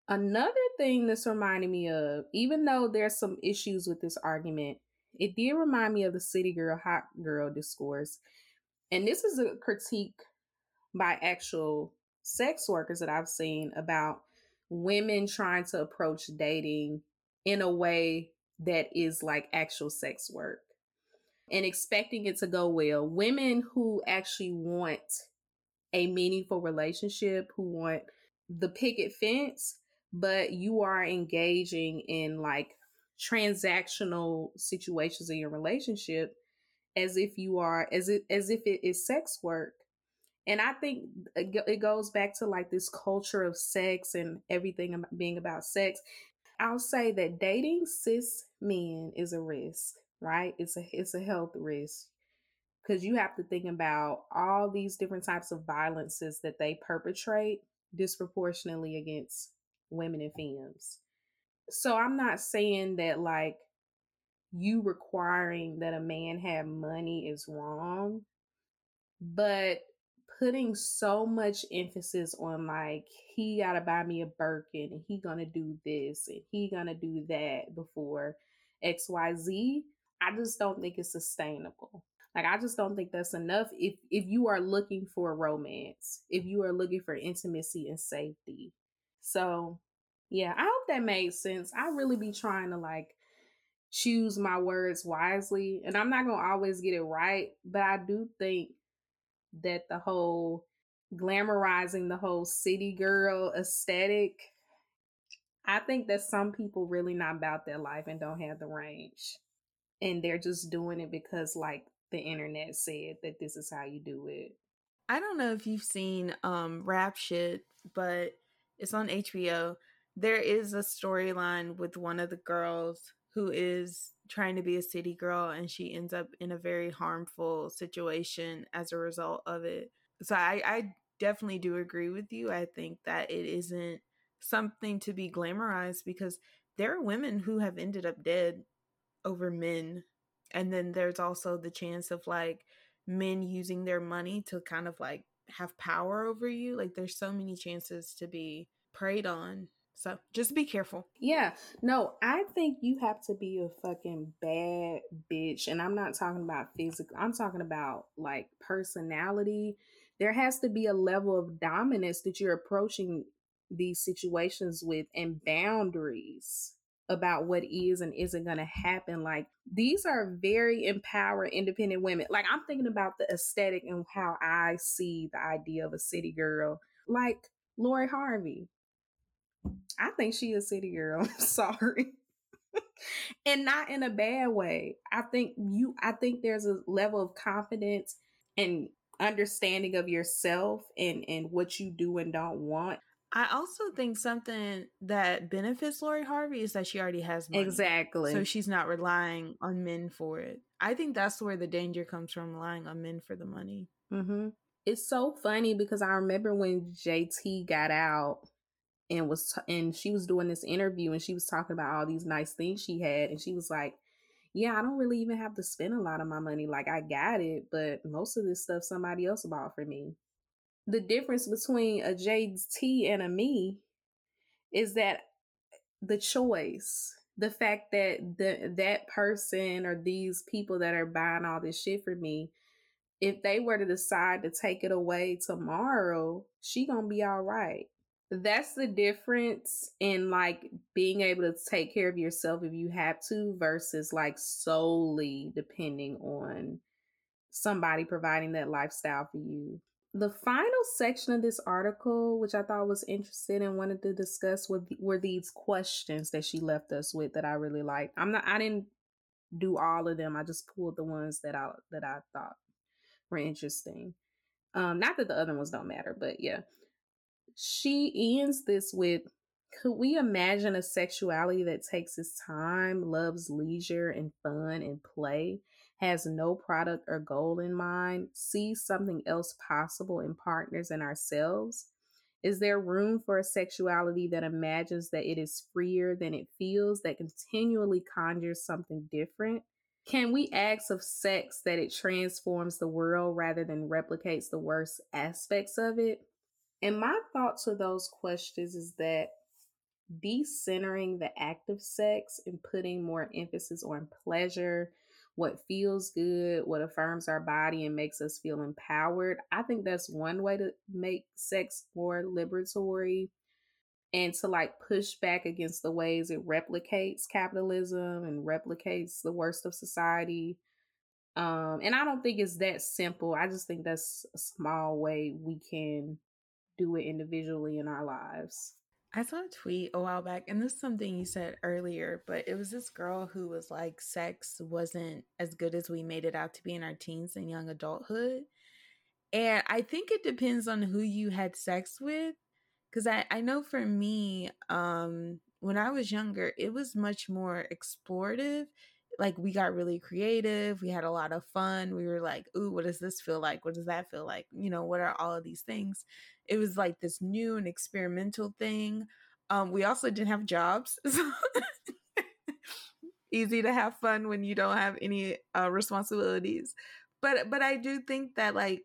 Another thing this reminded me of, even though there's some issues with this argument, it did remind me of the city girl, hot girl discourse. And this is a critique by actual sex workers that I've seen about women trying to approach dating in a way that is like actual sex work and expecting it to go well. Women who actually want a meaningful relationship, who want the picket fence, but you are engaging in like transactional situations in your relationship as if you are as it as if it is sex work. And i think it goes back to like this culture of sex and everything being about sex. I'll say that dating cis men is a risk right? It's a it's a health risk. Because you have to think about all these different types of violences that they perpetrate disproportionately against women and femmes. So I'm not saying that like you requiring that a man have money is wrong, but putting so much emphasis on like he gotta buy me a Birkin and he gonna do this and he gonna do that before XYZ, I just don't think it's sustainable. Like I just don't think that's enough if if you are looking for romance, if you are looking for intimacy and safety. So, yeah, I hope that made sense. I really be trying to like choose my words wisely, and I'm not going to always get it right, but I do think that the whole glamorizing the whole city girl aesthetic I think that some people really not about their life and don't have the range. And they're just doing it because like the internet said that this is how you do it. I don't know if you've seen um rap shit, but it's on HBO. There is a storyline with one of the girls who is trying to be a city girl and she ends up in a very harmful situation as a result of it. So I, I definitely do agree with you. I think that it isn't something to be glamorized because there are women who have ended up dead over men. And then there's also the chance of like men using their money to kind of like have power over you. Like there's so many chances to be preyed on. So just be careful. Yeah. No, I think you have to be a fucking bad bitch. And I'm not talking about physical, I'm talking about like personality. There has to be a level of dominance that you're approaching these situations with and boundaries about what is and isn't going to happen. Like these are very empowered, independent women. Like I'm thinking about the aesthetic and how I see the idea of a city girl, like Lori Harvey. I think she a city girl. Sorry. and not in a bad way. I think you I think there's a level of confidence and understanding of yourself and and what you do and don't want I also think something that benefits Lori Harvey is that she already has money. Exactly. So she's not relying on men for it. I think that's where the danger comes from relying on men for the money. Mm-hmm. It's so funny because I remember when JT got out and was t- and she was doing this interview and she was talking about all these nice things she had and she was like, "Yeah, I don't really even have to spend a lot of my money. Like I got it, but most of this stuff somebody else bought for me." The difference between a JT and a me is that the choice, the fact that the that person or these people that are buying all this shit for me, if they were to decide to take it away tomorrow, she gonna be all right. That's the difference in like being able to take care of yourself if you have to versus like solely depending on somebody providing that lifestyle for you the final section of this article, which I thought was interesting and wanted to discuss, were, were these questions that she left us with that I really liked. I'm not, I didn't do all of them. I just pulled the ones that I that I thought were interesting. Um, not that the other ones don't matter, but yeah. She ends this with could we imagine a sexuality that takes its time, loves leisure and fun and play, has no product or goal in mind, sees something else possible in partners and ourselves? Is there room for a sexuality that imagines that it is freer than it feels, that continually conjures something different? Can we ask of sex that it transforms the world rather than replicates the worst aspects of it? And my thought to those questions is that decentering the act of sex and putting more emphasis on pleasure, what feels good, what affirms our body and makes us feel empowered. I think that's one way to make sex more liberatory and to like push back against the ways it replicates capitalism and replicates the worst of society. Um, and I don't think it's that simple. I just think that's a small way we can do it individually in our lives. I saw a tweet a while back, and this is something you said earlier, but it was this girl who was like, sex wasn't as good as we made it out to be in our teens and young adulthood. And I think it depends on who you had sex with. Cause I, I know for me, um, when I was younger, it was much more explorative like we got really creative. We had a lot of fun. We were like, ooh, what does this feel like? What does that feel like? You know, what are all of these things? It was like this new and experimental thing. Um, we also didn't have jobs. So easy to have fun when you don't have any uh, responsibilities. But but I do think that like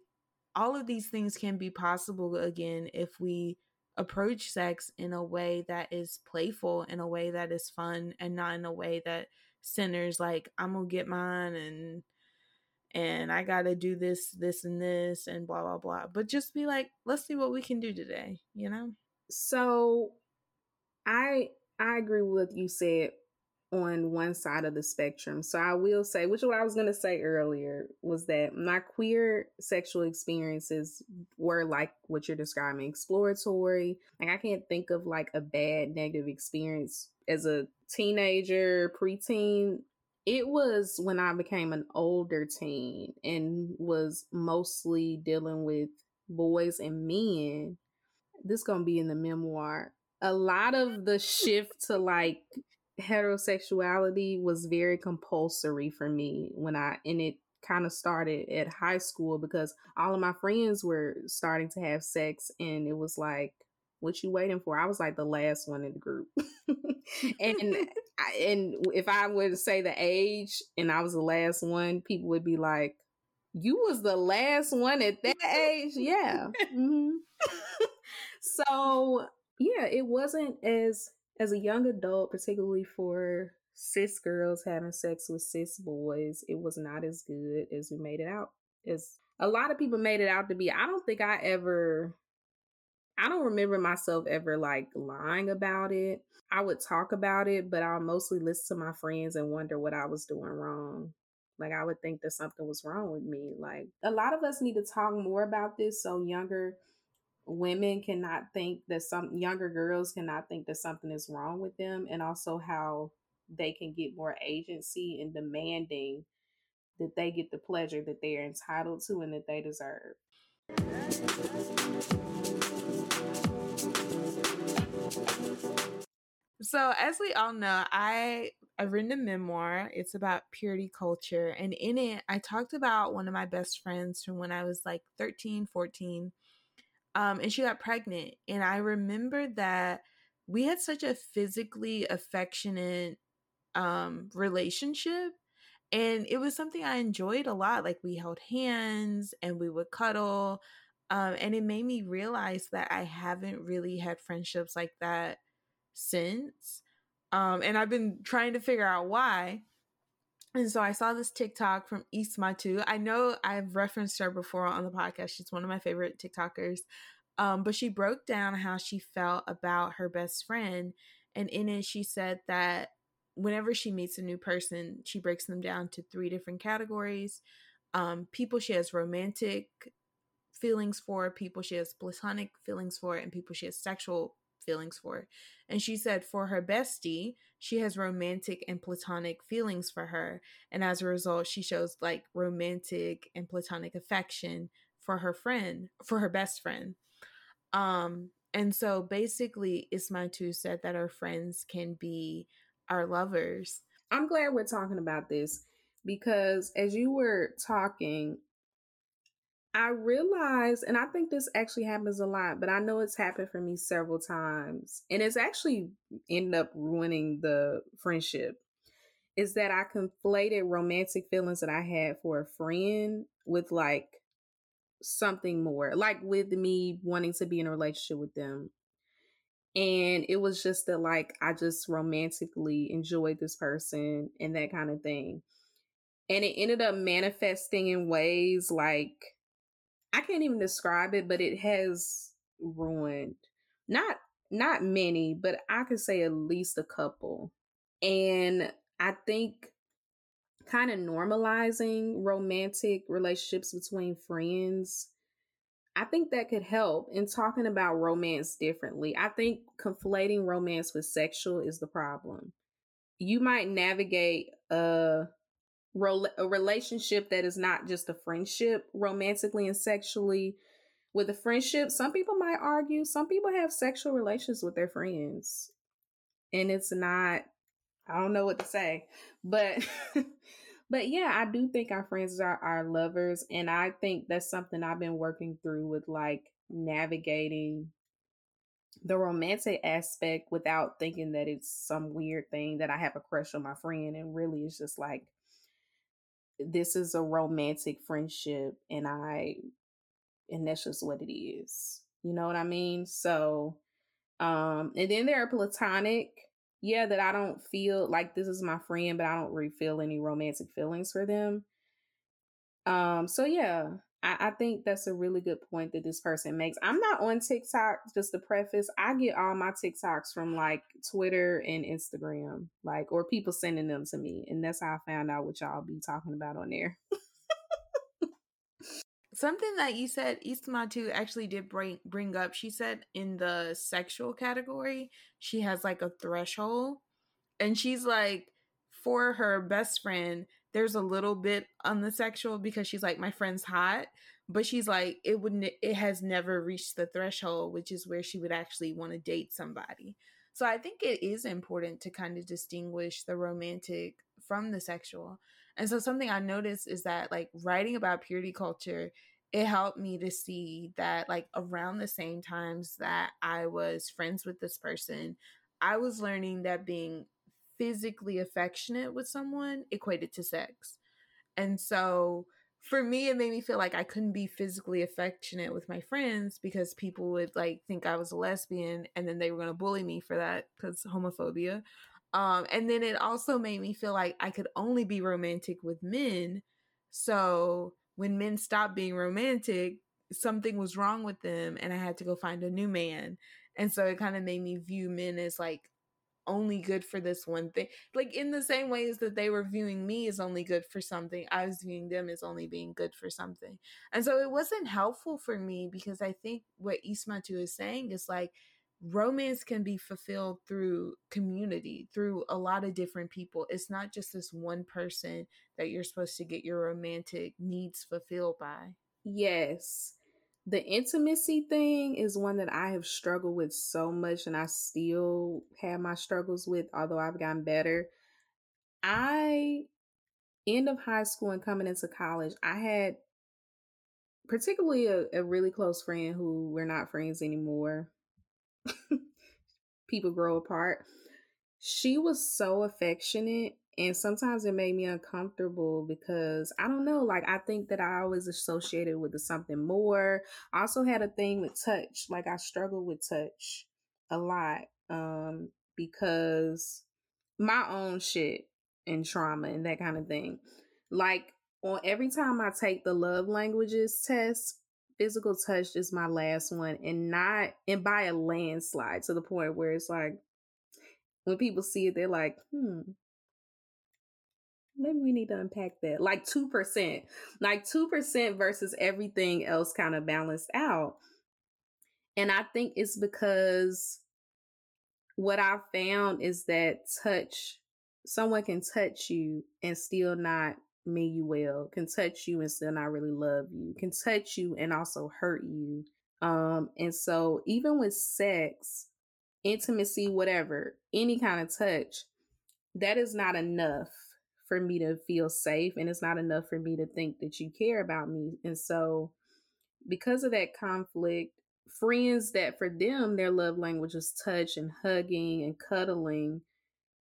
all of these things can be possible again if we approach sex in a way that is playful, in a way that is fun, and not in a way that centers like I'm gonna get mine and and I gotta do this, this, and this, and blah blah blah. But just be like, let's see what we can do today, you know? So I I agree with what you said on one side of the spectrum. So I will say, which is what I was going to say earlier, was that my queer sexual experiences were like what you're describing, exploratory. Like I can't think of like a bad negative experience as a teenager, preteen. It was when I became an older teen and was mostly dealing with boys and men. This gonna be in the memoir. A lot of the shift to like heterosexuality was very compulsory for me when I and it kind of started at high school because all of my friends were starting to have sex and it was like what you waiting for? I was like the last one in the group. And and if i were to say the age and i was the last one people would be like you was the last one at that age? Yeah. Mm-hmm. so yeah it wasn't as as a young adult, particularly for cis girls having sex with cis boys, it was not as good as we made it out. As a lot of people made it out to be. I don't think I ever I don't remember myself ever like lying about it. I would talk about it, but I would mostly listen to my friends and wonder what I was doing wrong. Like I would think that something was wrong with me. Like a lot of us need to talk more about this so younger women cannot think that some younger girls cannot think that something is wrong with them and also how they can get more agency in demanding that they get the pleasure that they are entitled to and that they deserve. So, as we all know, I I've written a memoir. It's about purity culture, and in it, I talked about one of my best friends from when I was like 13, 14 um, and she got pregnant. And I remember that we had such a physically affectionate um, relationship. And it was something I enjoyed a lot. Like we held hands and we would cuddle. Um, and it made me realize that I haven't really had friendships like that since. Um, and I've been trying to figure out why. And so I saw this TikTok from Ismatu. I know I've referenced her before on the podcast. She's one of my favorite TikTokers. Um, but she broke down how she felt about her best friend. And in it, she said that whenever she meets a new person, she breaks them down to three different categories um, people she has romantic feelings for, people she has platonic feelings for, and people she has sexual feelings for. And she said for her bestie, she has romantic and platonic feelings for her. And as a result, she shows like romantic and platonic affection for her friend, for her best friend. Um, and so basically, Ismatu said that our friends can be our lovers. I'm glad we're talking about this because as you were talking, I realized, and I think this actually happens a lot, but I know it's happened for me several times, and it's actually ended up ruining the friendship. Is that I conflated romantic feelings that I had for a friend with like something more, like with me wanting to be in a relationship with them. And it was just that, like, I just romantically enjoyed this person and that kind of thing. And it ended up manifesting in ways like I can't even describe it, but it has ruined not not many, but I could say at least a couple. And I think kind of normalizing romantic relationships between friends I think that could help in talking about romance differently. I think conflating romance with sexual is the problem. You might navigate a a relationship that is not just a friendship romantically and sexually. With a friendship some people might argue some people have sexual relations with their friends. And it's not i don't know what to say. But but yeah i do think our friends are our lovers. And i think that's something i've been working through with like navigating the romantic aspect without thinking that it's some weird thing that i have a crush on my friend. And really it's just like this is a romantic friendship and I and that's just what it is. You know what I mean? So, um, and then there are platonic, yeah, that I don't feel like this is my friend, but I don't really feel any romantic feelings for them. Um, so yeah, I, I think that's a really good point that this person makes. I'm not on TikTok, just to preface. I get all my TikToks from like Twitter and Instagram, like or people sending them to me. And that's how I found out what y'all be talking about on there. Something that you said Ismatu actually did bring bring up. She said in the sexual category, she has like a threshold. And she's like, for her best friend, there's a little bit on the sexual because she's like, my friend's hot. But she's like, it wouldn't it has never reached the threshold, which is where she would actually want to date somebody. So I think it is important to kind of distinguish the romantic from the sexual. And so something I noticed is that like writing about purity culture, it helped me to see that like around the same times that I was friends with this person, I was learning that being physically affectionate with someone equated to sex. And so for me it made me feel like I couldn't be physically affectionate with my friends because people would like think I was a lesbian and then they were going to bully me for that cuz homophobia. Um, and then it also made me feel like I could only be romantic with men. So when men stopped being romantic, something was wrong with them and I had to go find a new man. And so it kind of made me view men as like only good for this one thing. Like in the same ways that they were viewing me as only good for something, I was viewing them as only being good for something. And so it wasn't helpful for me because I think what Ismatu is saying is like romance can be fulfilled through community, through a lot of different people. It's not just this one person that you're supposed to get your romantic needs fulfilled by. Yes the intimacy thing is one that I have struggled with so much and I still have my struggles with, although I've gotten better. I, end of high school and coming into college, I had particularly a, a really close friend who we're not friends anymore. People grow apart. She was so affectionate and sometimes it made me uncomfortable because I don't know, like I think that I always associated with something more. I also had a thing with touch. Like I struggle with touch a lot. Um, because my own shit and trauma and that kind of thing. Like on every time I take the love languages test, physical touch is my last one and not and by a landslide to the point where it's like when people see it, they're like, hmm, maybe we need to unpack that. Like 2%. Like 2% versus everything else kind of balanced out. And I think it's because what I found is that touch, someone can touch you and still not mean you well, can touch you and still not really love you, can touch you and also hurt you. Um, and so even with sex, intimacy, whatever, any kind of touch, that is not enough for me to feel safe and it's not enough for me to think that you care about me. And so because of that conflict, friends that for them their love language is touch and hugging and cuddling.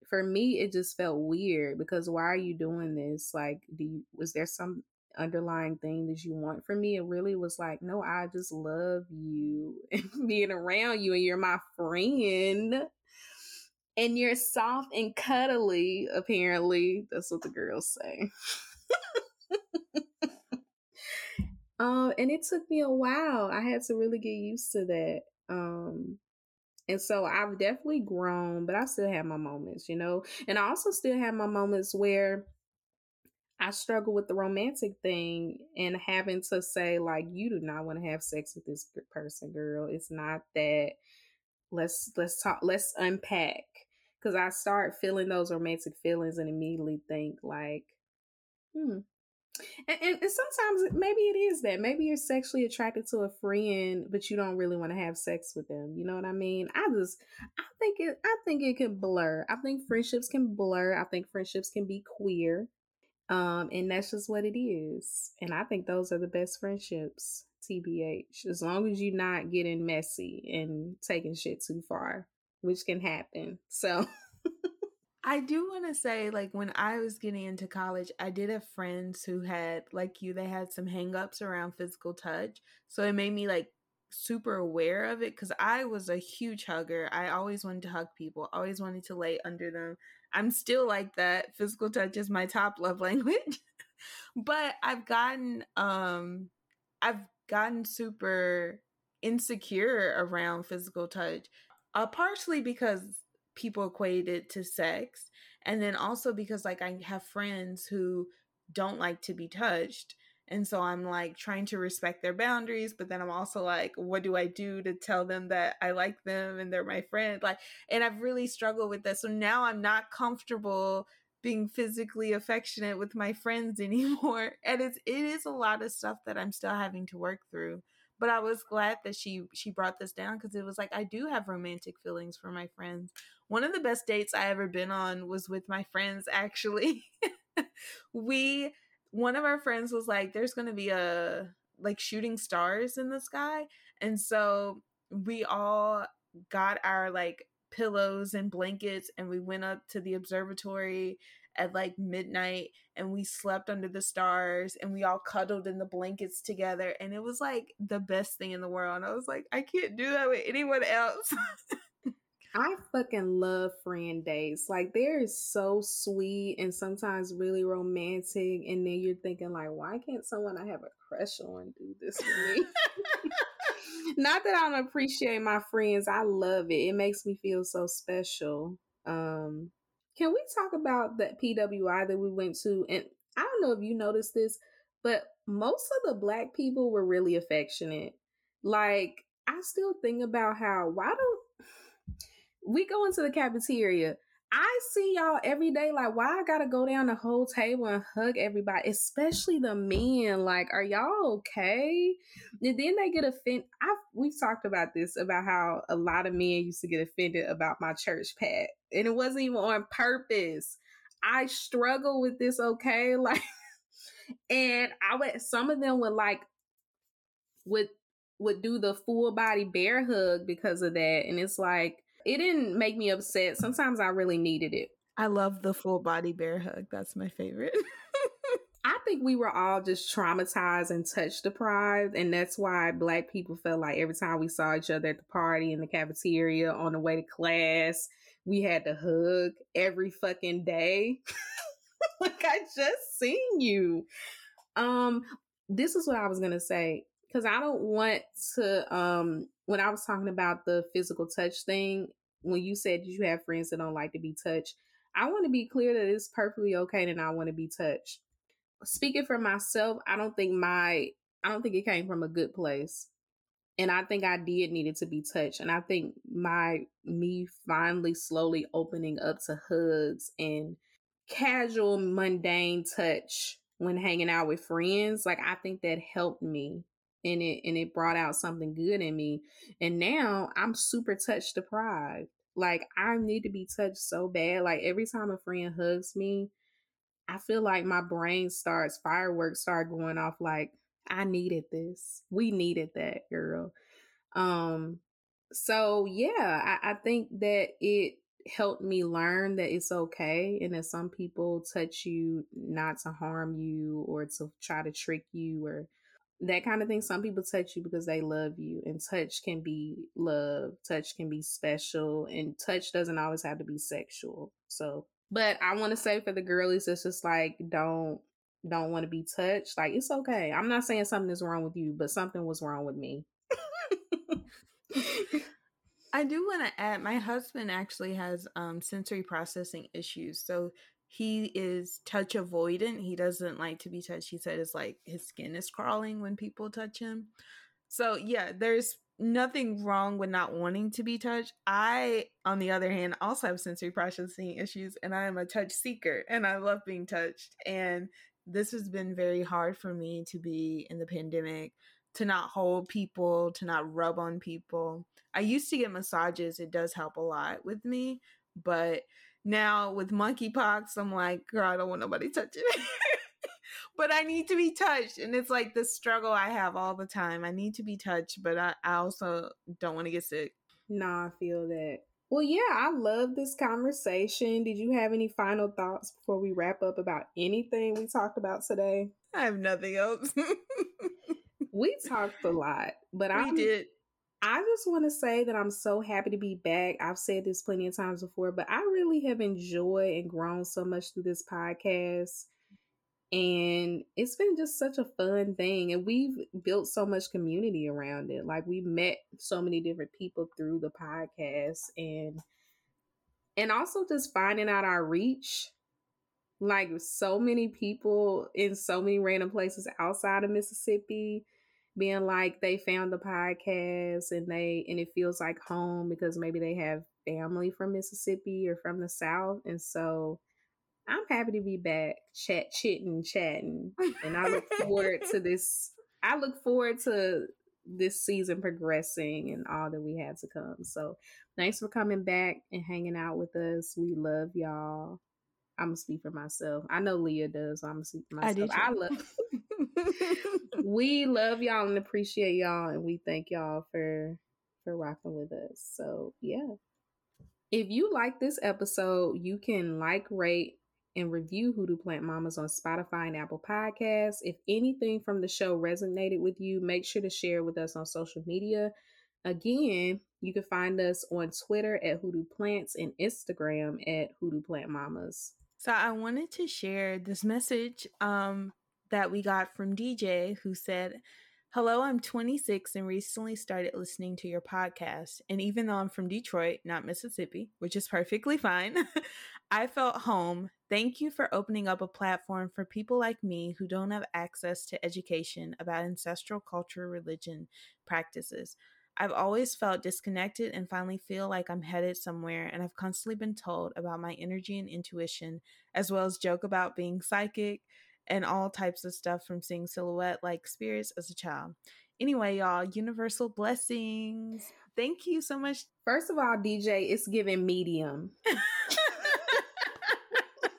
For me, it just felt weird because why are you doing this? Like, do you, was there some underlying thing that you want from me? It really was like, no, I just love you and being around you, and you're my friend and you're soft and cuddly, apparently. That's what the girls say. um, and it took me a while. I had to really get used to that. Um, and so I've definitely grown, but I still have my moments, you know. And I also still have my moments where I struggle with the romantic thing and having to say, like, you do not want to have sex with this person, girl. It's not that let's let's talk let's unpack. Because i start feeling those romantic feelings and immediately think like hmm. And, and, and, sometimes maybe it is that. Maybe you're sexually attracted to a friend but you don't really want to have sex with them. You know what i mean? I just i think it i think it can blur. I think friendships can blur. I think friendships can be queer. Um and that's just what it is. And i think those are the best friendships TBH, as long as you're not getting messy and taking shit too far, which can happen. So I do want to say, like, when I was getting into college, I did have friends who had, like you, they had some hangups around physical touch. So it made me, like, super aware of it because I was a huge hugger. I always wanted to hug people, always wanted to lay under them. I'm still like that. Physical touch is my top love language. but I've gotten, um, I've gotten super insecure around physical touch, uh, partially because people equate it to sex, and then also because like I have friends who don't like to be touched. And so I'm like trying to respect their boundaries, but then I'm also like, what do I do to tell them that I like them and they're my friend? Like, and I've really struggled with this. So now I'm not comfortable being physically affectionate with my friends anymore. And it's it is a lot of stuff that I'm still having to work through but I was glad that she she brought this down because it was like I do have romantic feelings for my friends. One of the best dates I ever been on was with my friends actually. we one of our friends was like there's going to be a like shooting stars in the sky and so we all got our like pillows and blankets and we went up to the observatory at like midnight and we slept under the stars and we all cuddled in the blankets together and it was like the best thing in the world. And I was like, I can't do that with anyone else. I fucking love friend days. Like they're so sweet and sometimes really romantic. And then you're thinking like, why can't someone I have a crush on do this for me? Not that I don't appreciate my friends. I love it. It makes me feel so special. Um, can we talk about that PWI that we went to? And I don't know if you noticed this, but most of the black people were really affectionate. Like, I still think about how, why don't we go into the cafeteria? I see y'all every day. Like, why I gotta go down the whole table and hug everybody, especially the men? Like, are y'all okay? And then they get offended. I've we've talked about this about how a lot of men used to get offended about my church pat, and it wasn't even on purpose. I struggle with this, okay? Like, and I would some of them would like would would do the full body bear hug because of that, and it's like it didn't make me upset. Sometimes I really needed it. I love the full body bear hug. That's my favorite. I think we were all just traumatized and touch deprived. And that's why black people felt like every time we saw each other at the party, in the cafeteria, on the way to class, we had to hug every fucking day. like I just seen you. Um, this is what I was gonna say. Cause I don't want to um when I was talking about the physical touch thing, when you said that you have friends that don't like to be touched, I want to be clear that it's perfectly okay to not want to be touched. Speaking for myself, I don't think my I don't think it came from a good place. And I think I did needed to be touched. And I think my me finally slowly opening up to hugs and casual mundane touch when hanging out with friends, like I think that helped me and it and it brought out something good in me. And now i'm super touch deprived. Like i need to be touched so bad. Like every time a friend hugs me i feel like my brain starts fireworks start going off like i needed this. We needed that girl. Um so yeah I, I think that it helped me learn that it's okay and that some people touch you not to harm you or to try to trick you or that kind of thing. Some people touch you because they love you, and touch can be love, touch can be special, and touch doesn't always have to be sexual. So, but I want to say for the girlies, it's just like don't don't want to be touched. Like it's okay. I'm not saying something is wrong with you, but something was wrong with me. I do want to add my husband actually has um sensory processing issues. So he is touch avoidant. He doesn't like to be touched. He said it's like his skin is crawling when people touch him. So yeah, there's nothing wrong with not wanting to be touched. I, on the other hand, also have sensory processing issues and I am a touch seeker and I love being touched. And this has been very hard for me to be in the pandemic, to not hold people, to not rub on people. I used to get massages, it does help a lot with me, but now with monkeypox, I'm like, girl, I don't want nobody touching me. but I need to be touched. And it's like the struggle I have all the time. I need to be touched, but I, I also don't want to get sick. Nah, I feel that. Well, yeah, I love this conversation. Did you have any final thoughts before we wrap up about anything we talked about today? I have nothing else. we talked a lot, but we I did. I just want to say that I'm so happy to be back. I've said this plenty of times before, but I really have enjoyed and grown so much through this podcast. And it's been just such a fun thing. And we've built so much community around it. Like we met so many different people through the podcast and and also just finding out our reach. Like so many people in so many random places outside of Mississippi being like they found the podcast and they and it feels like home because maybe they have family from Mississippi or from the South. And so I'm happy to be back, chat, chitting, chatting, and I look forward to this. I look forward to this season progressing and all that we have to come. So, thanks for coming back and hanging out with us. We love y'all. I'm gonna speak for myself. I know Leah does. So I'm gonna speak for myself. I, I love. we love y'all and appreciate y'all, and we thank y'all for for rocking with us. So yeah. If you like this episode, you can like, rate, and review Hoodoo Plant Mamas on Spotify and Apple Podcasts. If anything from the show resonated with you, make sure to share with us on social media. Again, you can find us on Twitter at Hoodoo Plants and Instagram at Hoodoo Plant Mamas. So I wanted to share this message um, that we got from DJ who said, Hello, I'm 26 and recently started listening to your podcast. And even though I'm from Detroit, not Mississippi, which is perfectly fine, I felt home. Thank you for opening up a platform for people like me who don't have access to education about ancestral culture, religion, practices. I've always felt disconnected and finally feel like I'm headed somewhere, and I've constantly been told about my energy and intuition, as well as joke about being psychic and all types of stuff from seeing silhouette like spirits as a child. Anyway, y'all, universal blessings. Thank you so much. First of all, DJ, it's giving medium.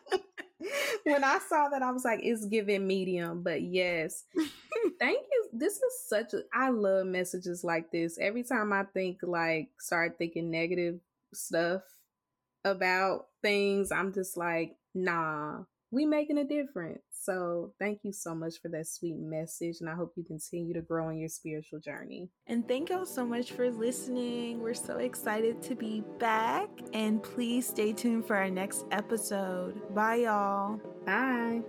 when I saw that, I was like, it's giving medium. But yes, thank you. This is such a, I love messages like this. Every time I think, like, start thinking negative stuff about things, I'm just like, nah, we making a difference. So thank you so much for that sweet message. And I hope you continue to grow on your spiritual journey. And thank y'all so much for listening. We're so excited to be back. And please stay tuned for our next episode. Bye, y'all. Bye.